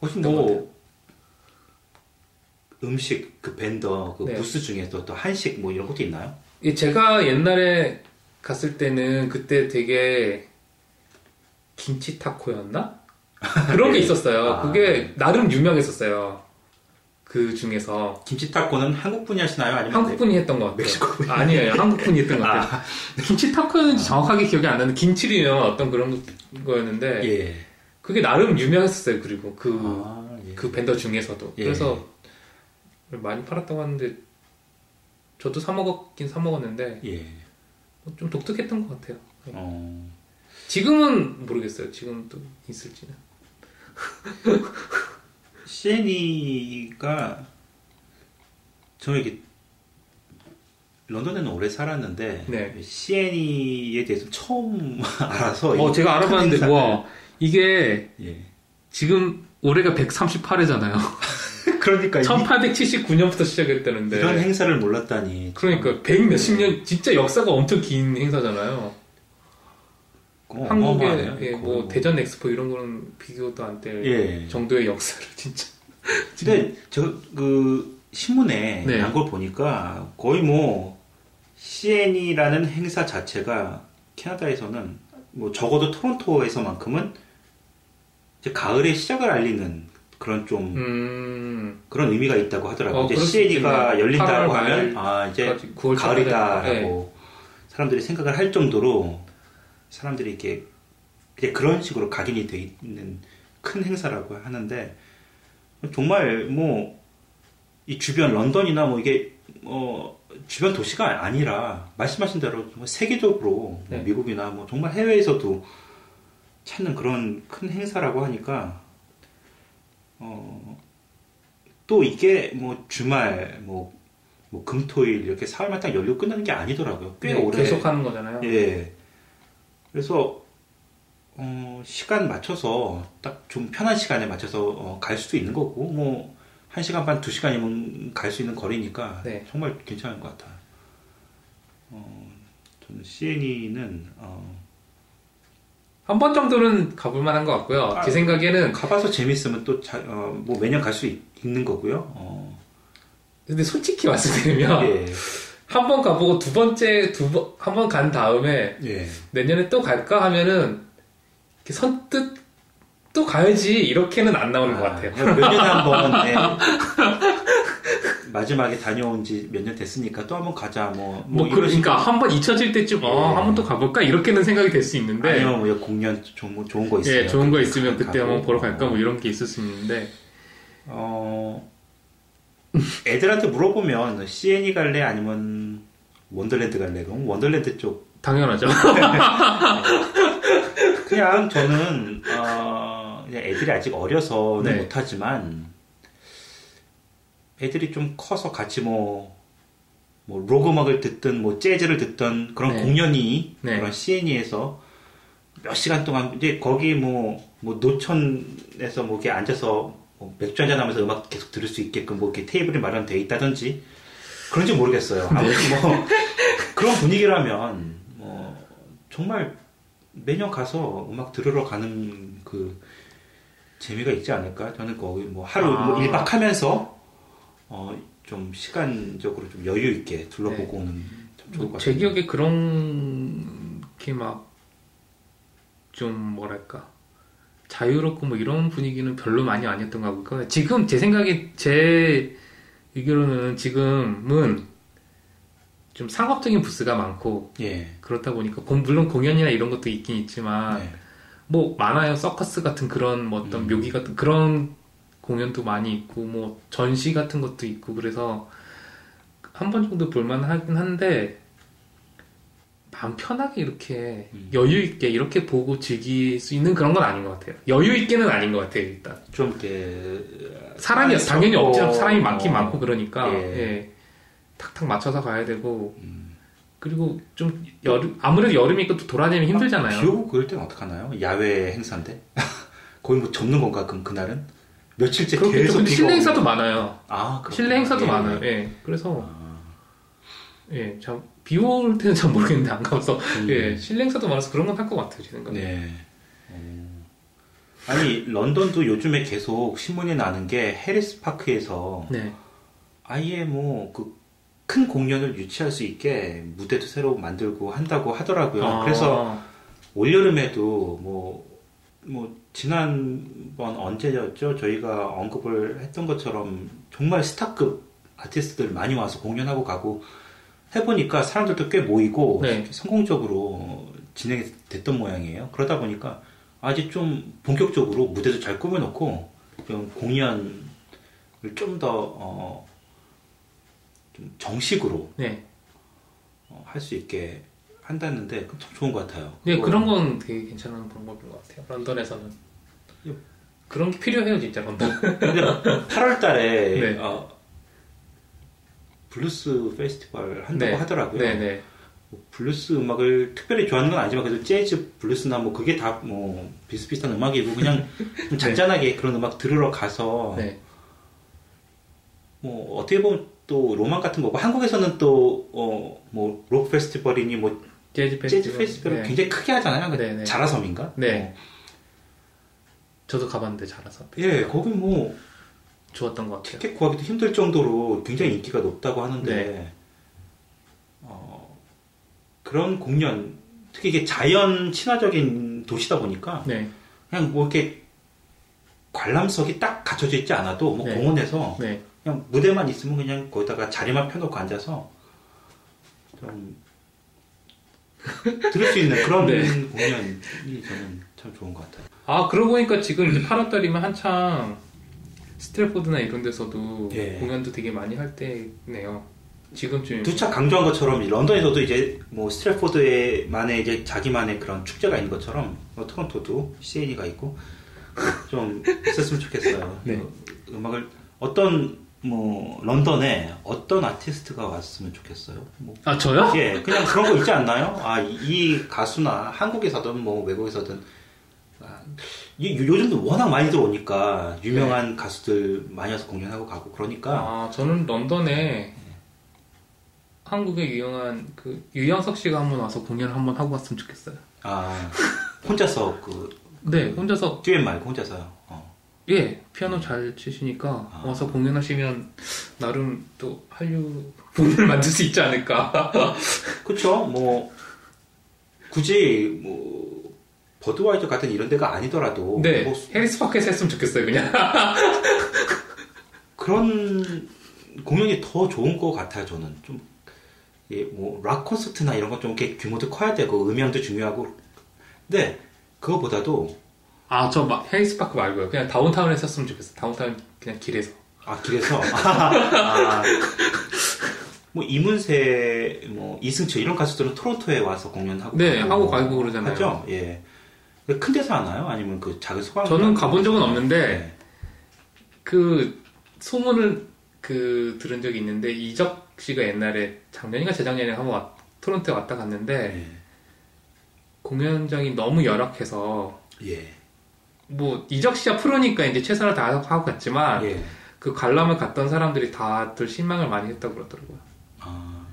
그런 것뭐 음식 그 벤더 그 네. 부스 중에서 또 한식 뭐 이런 것도 있나요? 이 제가 옛날에 갔을 때는 그때 되게 김치 타코였나? 그런 게 네. 있었어요. 아. 그게 나름 유명했었어요. 그 중에서 김치 타코는 한국 분이 하시나요? 아니면 한국 분이 했던 것 같아요. 멕시코 분이? 아니에요, 한국 분이 했던 것 같아요. 아, 김치 타코였는지 정확하게 기억이 안 나는데 김치를 유명한 어떤 그런 거였는데 예. 그게 나름 유명했었어요. 그리고 그 아, 예. 그 벤더 중에서도 예. 그래서 많이 팔았다고 하는데 저도 사 먹었긴 사 먹었는데 예. 좀 독특했던 것 같아요. 어. 지금은 모르겠어요. 지금도 있을지는. 시애니가 저 이게 런던에는 오래 살았는데 네. 시애니에 대해서 처음 알아서 어, 이 제가 알아봤는데 와 이게 예. 지금 올해가 138회잖아요. 그러니까 이- 1879년부터 시작했다는데. 이런 행사를 몰랐다니 그러니까 100 몇십 년 진짜 역사가 엄청 긴 행사잖아요. 어, 한국의. 예, 뭐. 대전 엑스포 이런 거는 비교도 안될 예. 정도의 역사를 진짜. 근데 저 그 신문에 네. 난걸 보니까 거의 뭐 CN이라는 행사 자체가 캐나다에서는 뭐 적어도 토론토에서만큼은 이제 가을의 시작을 알리는 그런 좀 음. 그런 의미가 있다고 하더라고요. 어, 이제 있겠네요. 열린다고 8월 하면 아 이제 9월 가을이다라고 사람들이 생각을 할 정도로 사람들이 이렇게 이제 그런 식으로 각인이 돼 있는 큰 행사라고 하는데 정말 뭐 이 주변 런던이나 뭐 이게 어 주변 도시가 아니라 말씀하신 대로 세계적으로 뭐 네. 미국이나 뭐 정말 해외에서도 찾는 그런 큰 행사라고 하니까 어 또 이게 뭐 주말 뭐, 뭐 금토일 이렇게 사흘만 딱 열리고 끝나는 게 아니더라고요. 꽤 네, 오래 계속 하는 거잖아요. 예. 그래서 어, 시간 맞춰서 딱 좀 편한 시간에 맞춰서 어, 갈 수도 있는 거고 뭐한 시간 반, 두 시간이면 갈 수 있는 거리니까 네. 정말 괜찮은 것 같아요. 어, 저는 CNE는 어, 한 번 정도는 가볼 만한 것 같고요. 아, 제 생각에는 가봐서 재밌으면 또 어, 뭐 매년 갈 수 있는 거고요. 어, 근데 솔직히 말씀드리면 예, 한번 가보고 두 번째 두 번 한 번 간 다음에 예. 내년에 또 갈까 하면은 이렇게 선뜻 또 가야지 이렇게는 안 나오는 것 같아요. 몇 년에 한번 예. 마지막에 다녀온 지 몇 년 됐으니까 또 한번 가자 뭐, 뭐, 이런 그러니까 한 번 잊혀질 때쯤 어, 예. 한번 또 가볼까 이렇게는 생각이 될 수 있는데 아니면 뭐 공연 좋은, 좋은 거 있어요. 예, 좋은 거 있으면 그때. 한번 보러 갈까 뭐 이런 게 있을 수 있는데 어, 애들한테 물어보면 CN이 갈래 아니면 원더랜드 갈래? 그럼 원더랜드 쪽. 당연하죠. 그냥 저는 어, 그냥 애들이 아직 어려서는 네. 못하지만 애들이 좀 커서 같이 뭐, 뭐록 음악을 듣든 뭐 재즈를 듣던 그런 네. 공연이 네. 그런 CNE에서 몇 시간 동안 이제 거기 뭐, 뭐 노천에서 뭐 이렇게 앉아서 뭐 맥주 한잔 하면서 음악 계속 들을 수 있게끔 뭐 이렇게 테이블이 마련돼 있다든지 그런지 모르겠어요. 네. 아무튼 뭐 그런 분위기라면 뭐 정말 매년 가서 음악 들으러 가는 그 재미가 있지 않을까? 저는 거기 뭐 하루 아. 뭐 1박 하면서 어, 좀 시간적으로 좀 여유 있게 둘러보고 오는 좀 좋을 것제 같아요. 기억에 그런 게 막 좀 뭐랄까 자유롭고 뭐 이런 분위기는 별로 많이 아니었던 것 같고요. 지금 제 생각에 제 의견으로는 지금은 좀 상업적인 부스가 많고 예. 그렇다 보니까 공- 물론 공연이나 이런 것도 있긴 있지만 네. 뭐 많아요 서커스 같은 그런 뭐 어떤 음. 묘기 같은 그런 공연도 많이 있고 뭐 전시 같은 것도 있고 그래서 한 번 정도 볼만 하긴 한데 마음 편하게 이렇게 음. 여유 있게 이렇게 보고 즐길 수 있는 그런 건 아닌 것 같아요 여유 있게는 아닌 것 같아요 일단 좀 이렇게 사람이 아, 당연히 없지만 사람이 많긴 어, 많고 그러니까 예. 예. 탁탁 맞춰서 가야 되고 음. 그리고 좀 여름 아무래도 여름이니까 또 돌아다니면 힘들잖아요 비 오고 그럴 때는 어떡하나요? 야외 행사인데 거의 뭐 접는 건가 그럼 그날은 며칠째 그렇겠죠 계속 근데 실내. 행사도 많아요 아 그렇구나. 실내 행사도 예. 많아요. 예. 그래서 아, 예, 참 비올 때는 잘 모르겠는데 안 가봐서 음. 예 실내 행사도 많아서 그런 건 할 것 같아요 제 생각에. 네. 어. 아니 런던도 요즘에 계속 신문이 나는 게 해리스 파크에서 네. 아예 뭐 그 큰 공연을 유치할 수 있게 무대도 새로 만들고 한다고 하더라고요. 아, 그래서 올 여름에도 뭐, 뭐, 지난번 언제였죠? 저희가 언급을 했던 것처럼 정말 스타급 아티스트들 많이 와서 공연하고 가고 해보니까 사람들도 꽤 모이고 네. 성공적으로 진행이 됐던 모양이에요. 그러다 보니까 아직 좀 본격적으로 무대도 잘 꾸며놓고 좀 공연을 좀 더, 어, 좀 정식으로 네. 할수 있게 한다는데 참 좋은 것 같아요. 네, 그런 건 되게 괜찮은 방법인 것 같아요. 런던에서는. 그런 게 필요해요, 진짜, 런던. 근데 8월 달에 네. 어, 블루스 페스티벌 한다고 네. 하더라고요. 네네. 뭐 블루스 음악을 특별히 좋아하는 건 아니지만 그래도 재즈, 블루스나 뭐 그게 다 뭐 비슷비슷한 음악이고 그냥 좀 잔잔하게 그런 음악 들으러 가서 네. 뭐 어떻게 보면 또 로망 같은 거고 한국에서는 또어뭐 록 페스티벌이니 뭐 재즈 페스티벌. 재즈 네. 굉장히 크게 하잖아요. 그 네, 네. 자라섬인가? 네. 저도 가봤는데. 어. 예, 거기 뭐 좋았던 것 같아요. 티켓 구하기도 힘들 정도로 굉장히 인기가 높다고 하는데 네. 어, 그런 공연 특히 이게 자연 친화적인 도시다 보니까 네. 그냥 뭐 이렇게 관람석이 딱 갖춰져 있지 않아도 뭐 네. 공원에서 네. 그냥 무대만 있으면 그냥 거기다가 자리만 펴놓고 앉아서 좀 들을 수 있는 그런 네. 공연이 저는 참 좋은 것 같아요. 아, 그러고 보니까 지금 이제 8월달이면 한창 스트래포드나 이런 데서도 예. 공연도 되게 많이 할 때네요. 지금쯤. 두차 강조한 것처럼 이 런던에서도 이제 뭐 스트래포드만의 이제 자기만의 그런 축제가 있는 것처럼 뭐 토론토도 CN이가 있고 좀 있었으면 좋겠어요. 네. 그 음악을 어떤 뭐 런던에 어떤 아티스트가 왔으면 좋겠어요. 뭐 아, 저요? 예, 그냥 그런 거 있지 않나요? 아, 이, 이 가수나 한국에서든 뭐 외국에서든 아, 이- 요즘도 워낙 많이 들어오니까 유명한 가수들 많이 와서 공연하고 가고 그러니까 아, 저는 런던에 한국의 유명한 그 유영석 씨가 한번 와서 공연을 한번 하고 갔으면 좋겠어요. 아 혼자서 그 네, 혼자서 듀엣 말고 혼자서요. 어. 예 피아노 잘 치시니까 아. 와서 공연하시면 나름 또 한류 분을 만들 수 있지 않을까. 그쵸? 뭐 굳이 뭐 버드와이저 같은 이런 데가 아니더라도 네, 뭐 해리스 파크에서 했으면 좋겠어요, 그냥. 그런 공연이 더 좋은 것 같아요. 저는 좀 예, 뭐 락 콘서트나 이런 건 좀 이렇게 규모도 커야 되고 음향도 중요하고 근데 그거보다도 아, 저막 해리스 파크 말고요. 그냥 다운타운에 했으면 좋겠어요. 다운타운 그냥 길에서. 아 길에서 아, 뭐 이문세 뭐 이승철 이런 가수들은 토론토에 와서 공연하고 네, 하고 가고 그러잖아요. 하죠. 예. 큰 데서 하나요? 아니면 그 작은 소방? 저는 가본 적은 없는데 네. 그 소문을 그 들은 적이 있는데 이적 씨가 옛날에 작년인가 재작년에 한번 왔- 토론토에 왔다 갔는데 예. 공연장이 너무 열악해서 예. 뭐 이적 씨가 프로니까 이제 최선을 다하고 갔지만 예. 그 관람을 갔던 사람들이 다들 실망을 많이 했다고 그러더라고요. 아,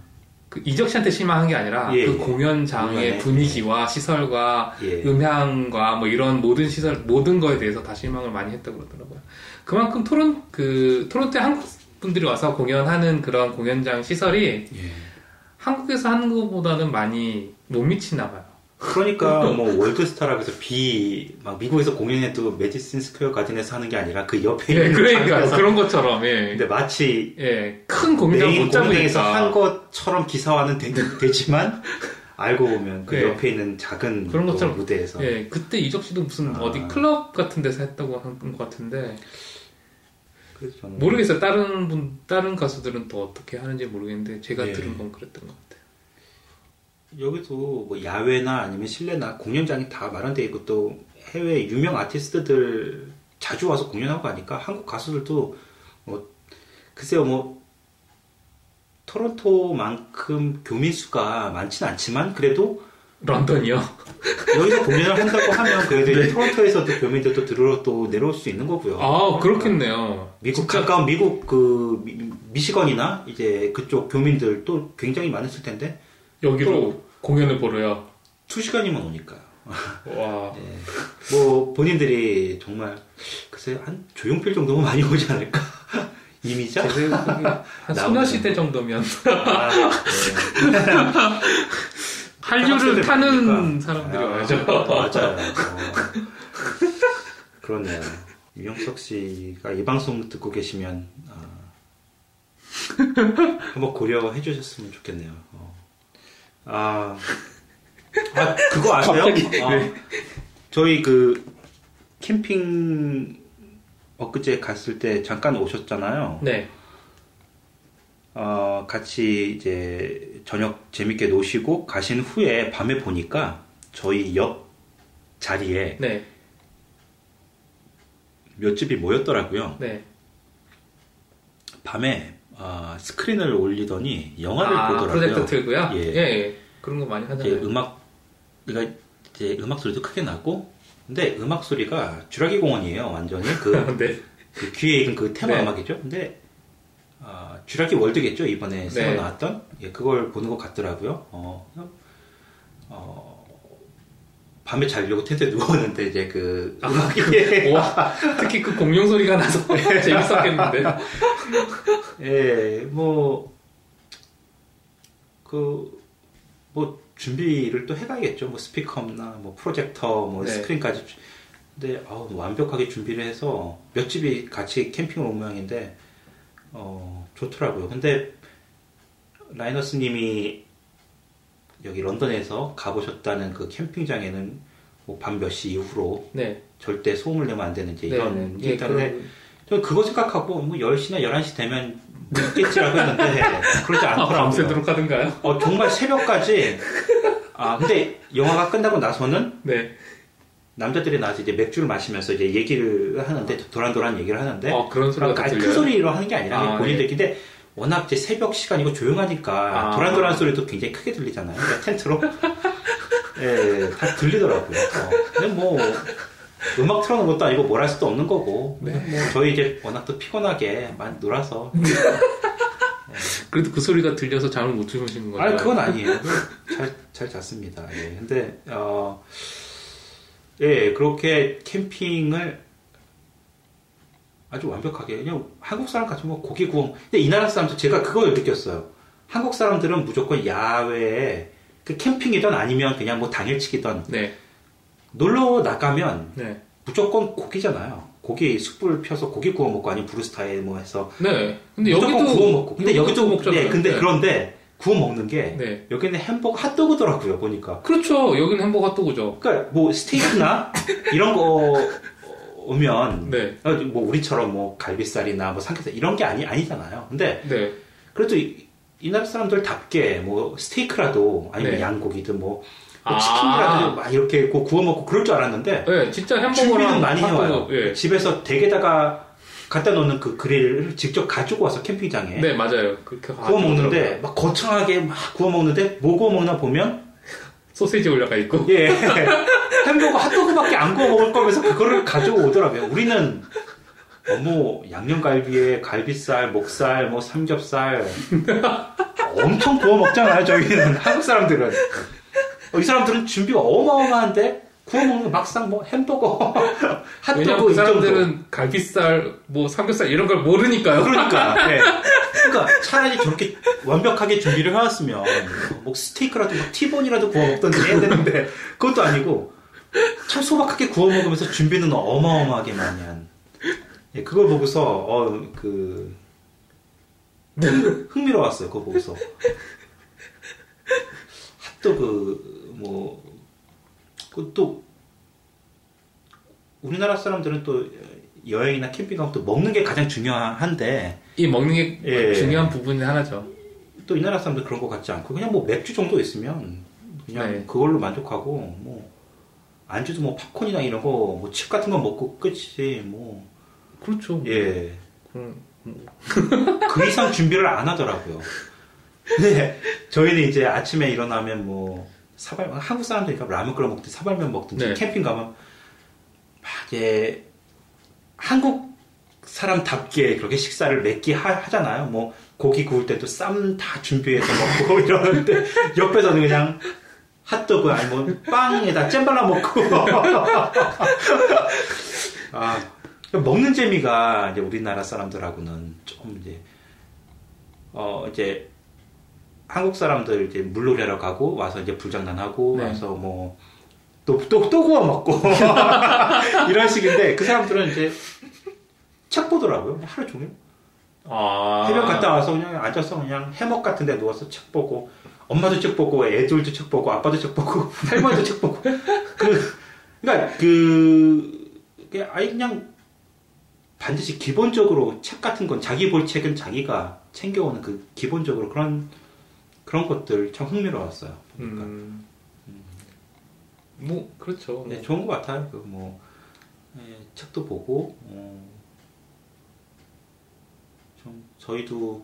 그 이적 씨한테 실망한 게 아니라 예, 그 예. 공연장의 분위기와 시설과 예. 음향과 뭐 이런 모든 시설 모든 거에 대해서 다 실망을 많이 했다고 그러더라고요. 그만큼 토론 그 토론토에 한국 분들이 와서 공연하는 그런 공연장 시설이 예. 한국에서 하는 것보다는 많이 못 미치나 봐요. 그러니까 뭐 월드스타라고 해서 비 막 미국에서 공연해도 메디슨 스퀘어 가든에서 하는 게 아니라 그 옆에 예, 있는 그러니까 그런 것처럼 예, 근데 마치 예, 큰 공연장 못 잡으니까 한 것처럼 기사화는 되, 되지만 알고 보면 그 예. 옆에 있는 작은 그런 또 것처럼 무대에서 예, 그때 이적 씨도 무슨 아. 어디 클럽 같은 데서 했다고 한 것 같은데 모르겠어요. 다른 분 다른 가수들은 또 어떻게 하는지 모르겠는데 제가 예. 들은 건 그랬던 것 같아요. 여기도 뭐 야외나 아니면 실내나 공연장이 다 마련되어 있고 또 해외 유명 아티스트들 자주 와서 공연하고 하니까 한국 가수들도 뭐 글쎄요 뭐 토론토만큼 교민 수가 많지는 않지만 그래도 런던이요. 여기서 공연을 한다고 하면 그래도 이제 토론토에서도 교민들도 들으러 또 내려올 수 있는 거고요. 아 그렇겠네요. 미국 가까운 미국 그 미, 미시건이나 이제 그쪽 교민들 또 굉장히 많았을 텐데 여기로 공연을 보러요. 두 시간이면 오니까. 와. 네. 뭐 본인들이 정말 글쎄 한 조용필 정도면 많이 오지 않을까? 이미자? 한 소녀시대 정도면 아, 네. 한류를 타는 많으니까. 사람들이 아, 와야죠. 맞아요. 어. 그렇네요. 유영석 씨가 이 방송 듣고 계시면 아, 한번 고려해 주셨으면 좋겠네요. 어. 아, 아, 그거 아세요? 갑자기, 아, 네. 저희 그 캠핑 엊그제 갔을 때 잠깐 오셨잖아요. 네. 어, 같이 이제 저녁 재밌게 노시고 가신 후에 밤에 보니까 저희 옆 자리에 네. 몇 집이 모였더라고요. 네. 밤에 아, 스크린을 올리더니 영화를 아, 보더라고요. 프로젝터 틀고요? 예. 예. 예. 그런 거 많이 이제 하잖아요. 음악 그러니까 이제 음악 소리도 크게 나고 근데 음악 소리가 주라기 공원이에요. 완전히 그, 네. 그 귀에 익은 그 테마 네. 음악이죠. 근데 아, 주라기 월드겠죠 이번에 새로 네. 나왔던 예, 그걸 보는 것 같더라고요. 어, 어, 밤에 자려고 텐트에 누웠는데 이제 그 음악이 와, 특히 그 공룡 소리가 나서 재밌었겠는데. 예, 뭐, 그, 뭐, 준비를 또 해가야겠죠. 뭐, 스피커나, 뭐, 프로젝터, 뭐, 네. 스크린까지. 근데, 아우, 완벽하게 준비를 해서 몇 집이 같이 캠핑을 온 모양인데, 어, 좋더라고요. 근데, 라이너스 님이 여기 런던에서 가보셨다는 그 캠핑장에는 뭐 밤 몇 시 이후로 네. 절대 소음을 내면 안 되는 이제 네. 이런 게 예, 있다는데, 그런- 저 그거 생각하고 뭐 10시나 11시 되면 있겠지라고 했는데 그러지 아, 않더라고요. 밤새도록 하던가요? 어, 정말 새벽까지 아 근데 영화가 끝나고 나서는 네. 남자들이 나와서 이제 맥주를 마시면서 이제 얘기를 하는데 도란도란 얘기를 하는데 어, 그런 소리가 그러니까 또큰 들려요. 소리로 하는 게 아니라 아, 본인들끼리 워낙 이제 새벽 시간이고 조용하니까 아. 도란도란 소리도 굉장히 크게 들리잖아요. 그러니까 텐트로 예, 다 들리더라고요. 어, 근데 뭐 음악 틀어놓은 것도 아니고 뭘 할 수도 없는 거고 네. 뭐 저희 이제 워낙 또 피곤하게 많이 놀아서 그래도 그 소리가 들려서 잠을 못 주무시는 거죠? 아니 그건 아니에요. 잘, 잘 잤습니다. 예. 근데 어, 예 그렇게 캠핑을 아주 완벽하게 그냥 한국 사람 같으면 고기 구워. 근데 이 나라 사람들 제가 그걸 느꼈어요. 한국 사람들은 무조건 야외에 그 캠핑이든 아니면 그냥 뭐 당일치기든 네. 놀러 나가면 네. 무조건 고기잖아요. 고기 숯불 펴서 고기 구워 먹고 아니면 브루스타에 뭐 해서 네. 근데 무조건 여기도 구워 먹고. 근데 여기도 먹잖아요. 네, 근데 네. 그런데 구워 먹는 게 네. 여기는 햄버거 핫도그더라고요 보니까. 그렇죠. 여기는 햄버거 핫도그죠. 그러니까 뭐 스테이크나 이런 거 오면 네. 어, 뭐 우리처럼 뭐 갈비살이나 뭐 삼겹살 이런 게 아니 아니잖아요. 근데 네. 그래도 이, 이 나라 사람들답게 뭐 스테이크라도 아니면 네. 양고기든 뭐, 뭐 아. 치킨이라도 막 이렇게 구- 구워 먹고 그럴 줄 알았는데 네. 진짜 햄버거랑 많이 해와요. 핫도그. 예. 집에서 댁에다가 갖다 놓는 그 그릴을 직접 가지고 와서 캠핑장에 네, 맞아요. 그렇게 구워 먹는데 막 거창하게 막 구워 먹는데 뭐 구워 먹나 보면 소세지 올라가 있고. 예 햄버거 핫도그밖에 안 구워 먹을 거면서 그거를 가지고 오더라고요. 우리는 어, 뭐 양념갈비에 갈비살, 목살, 뭐 삼겹살 엄청 구워 먹잖아요. 저희는 한국 사람들은 어, 이 사람들은 준비가 어마어마한데 구워 먹는 거 막상 뭐 햄버거, 핫도그 그이 정도. 사람들은 갈비살, 뭐 삼겹살 이런 걸 모르니까요. 그러니까, 예. 그러니까 차라리 저렇게 완벽하게 준비를 해왔으면 뭐 스테이크라도 뭐 티본이라도 구워 먹던지 해야 되는데 그것도 아니고 참 소박하게 구워 먹으면서 준비는 어마어마하게 많이 한. 예, 그걸 보고서 어그 흥미로웠어요. 그거 보고서 핫도그 뭐 그것도 우리나라 사람들은 또 여행이나 캠핑 가면 또 먹는 게 가장 중요한데 이 먹는 게 예. 중요한 부분이 하나죠. 또 이 나라 사람들 그런 것 같지 않고 그냥 뭐 맥주 정도 있으면 그냥 네. 그걸로 만족하고 뭐 안주도 뭐 팝콘이나 이런 거뭐칩 같은 거 먹고 끝이지 뭐 그렇죠. 예. 그럼 그 이상 준비를 안 하더라고요. 근데 저희는 이제 아침에 일어나면 뭐 사발 한국 사람들이니까 라면 끓여 먹든지 사발면 먹든지 네. 캠핑 가면 막 이제 한국 사람답게 그렇게 식사를 몇끼 하, 잖아요. 뭐 고기 구울 때도 쌈 다 준비해서 먹고 이러는데 옆에서는 그냥 핫도그 아니면 빵에다 잼 발라 먹고 아 먹는 재미가 이제 우리나라 사람들하고는 좀 이제 어 이제 한국 사람들 이제 물놀이하러 가고 와서 이제 불장난하고 네. 와서 뭐 또또또 구워 먹고 이런 식인데 그 사람들은 이제 책 보더라고요 하루 종일 아. 해변 갔다 와서 그냥 앉아서 그냥 해먹 같은 데 누워서 책 보고 엄마도 책 보고 애들도 책 보고 아빠도 책 보고 할머니도 책 보고 그 그러니까 그 아예 그냥 반드시 기본적으로 책 같은 건 자기 볼 책은 자기가 챙겨오는 그 기본적으로 그런 그런 것들 참 흥미로웠어요. 보니까. 음. 뭐 그렇죠. 네, 좋은 것 같아요. 그 뭐 책도 보고 어, 좀 저희도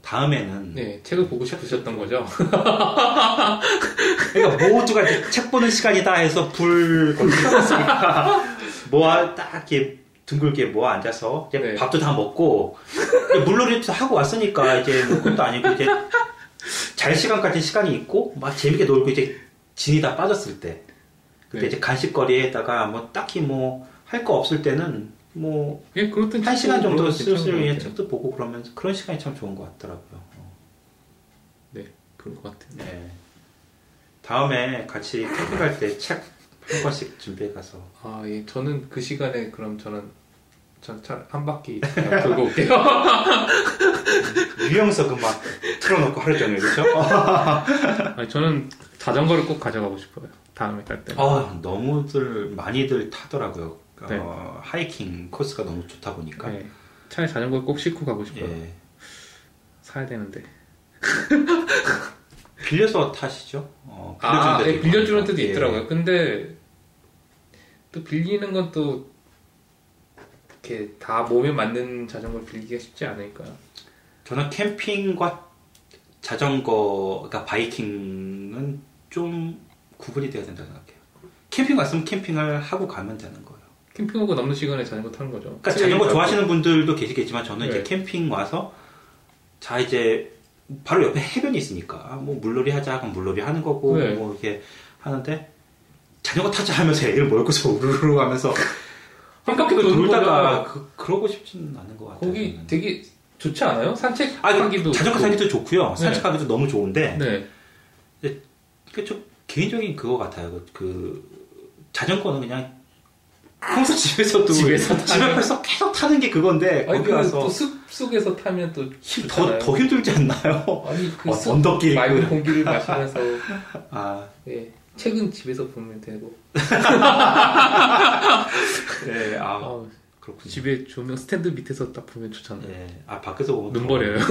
다음에는 네, 책을 보고 싶으셨던 거죠. 그러니까 모두가 책 보는 시간이다 해서 불 켜놨으니까 모아 딱 이렇게 둥글게 모아 앉아서 이제 네. 밥도 다 먹고 물놀이도 하고 왔으니까 이제 뭐 그것도 아니고 이제 잘 시간까지 시간이 있고 막 재밌게 놀고 이제 진이 다 빠졌을 때 그때 네. 이제 간식거리에다가 뭐 딱히 뭐 할 거 없을 때는 뭐 예, 한 시간 정도 같아요. 책도 보고 그러면서 그런 시간이 참 좋은 것 같더라고요. 어. 네, 그럴 것 같아요. 네. 다음에 같이 캠핑 갈때 책 한 권씩 준비해 가서 아, 예, 저는 그 시간에 그럼 저는 전한 바퀴 돌고 올게요. 유영석 음악 틀어놓고 하루 종일 그렇죠? 아니, 저는 자전거를 꼭 가져가고 싶어요. 다음에 갈 때. 아 너무들 많이들 타더라고요. 네. 어, 하이킹 코스가 너무 좋다 보니까. 네, 차에 자전거를 꼭 싣고 가고 싶어요. 예. 사야 되는데. 빌려서 타시죠? 어, 아, 예, 빌려주는. 데도 예. 있더라고요. 근데 또 빌리는 건 또 이렇게 다 몸에 맞는 자전거를 빌리기가 쉽지 않으니까. 저는 캠핑과 자전거, 그러니까 바이킹은 좀 구분이 돼야 된다고 생각해요. 캠핑 갔으면 캠핑을 하고 가면 되는 거예요. 캠핑하고 남는 시간에 자전거 타는 거죠. 그러니까 자전거 좋아하시는 분들도 계시겠지만 저는 이제 네. 캠핑 와서 자 이제 바로 옆에 해변이 있으니까 뭐 물놀이 하자 그럼 물놀이 하는 거고 네. 뭐 이렇게 하는데 자전거 타자 하면서 애를 몰고서 우르르 하면서 한 바퀴 도는 돌다가. 그, 그러고 싶지는 않은 것 같아요. 거기 저는. 되게 좋지 않아요? 아, 산책하기도 자전거. 타기도 좋고요. 네. 산책하기도 너무 좋은데 네. 그좀 개인적인 그거 같아요. 그, 그 자전거는 그냥 평소 집에서도 집에서 집 앞에서 계속 타는 게 그건데 아니 거기 가서 그또숲 속에서 타면 또 힘- 좋잖아요. 더, 더 힘들지 않나요? 아니 그 어, 숲 언덕길 맑은 있고. 공기를 마시면서 아, 예, 책은 집에서 보면 되고 네, 아, 아, 그렇군요. 집에 조명 스탠드 밑에서 딱 보면 좋잖아요. 네, 아, 밖에서 보면 눈 더- 버려요.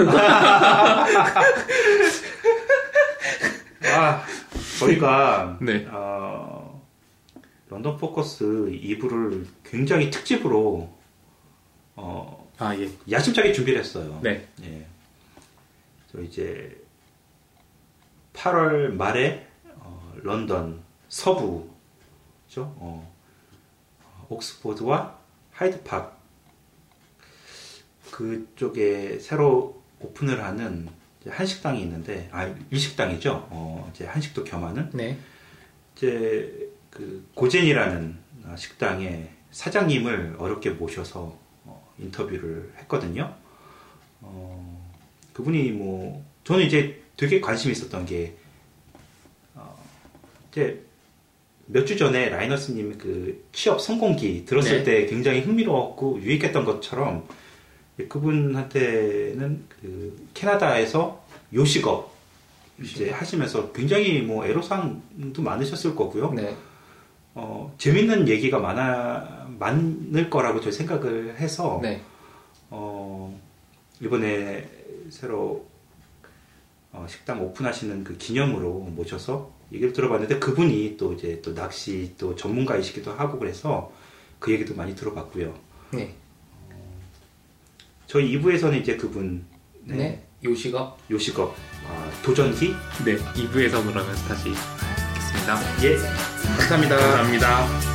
아, 저희가, 네. 어, 런던 포커스 2부를 굉장히 특집으로, 어, 아 예. 야심차게 준비를 했어요. 네. 예. 저 이제 8월 말에 어, 런던 서부 죠. 어, 옥스포드와 하이드팍 그쪽에 새로 오픈을 하는 한식당이 있는데 아 일식당이죠. 어, 이제 한식도 겸하는 네. 이제 그 고젠이라는 어, 식당의 사장님을 어렵게 모셔서 어, 인터뷰를 했거든요. 어, 그분이 뭐 저는 이제 되게 관심 있었던 게 어, 이제 몇 주 전에 라이너스님 그 취업 성공기 들었을 네. 때 굉장히 흥미로웠고 유익했던 것처럼 그분한테는 그 캐나다에서 요식업 이제 하시면서 굉장히 뭐 애로사항도 많으셨을 거고요. 네. 어, 재밌는 얘기가 많아, 많을 거라고 저 생각을 해서, 네. 어, 이번에 새로 어, 식당 오픈하시는 그 기념으로 모셔서 얘기를 들어봤는데 그분이 또 이제 또 낚시 또 전문가이시기도 하고 그래서 그 얘기도 많이 들어봤고요. 네. 저희 2부에서는 이제 그분, 네. 네, 요시가 요식업, 아, 도전기, 네. 2부에서 그러면 다시 뵙겠습니다. 예, 감사합니다. 감사합니다.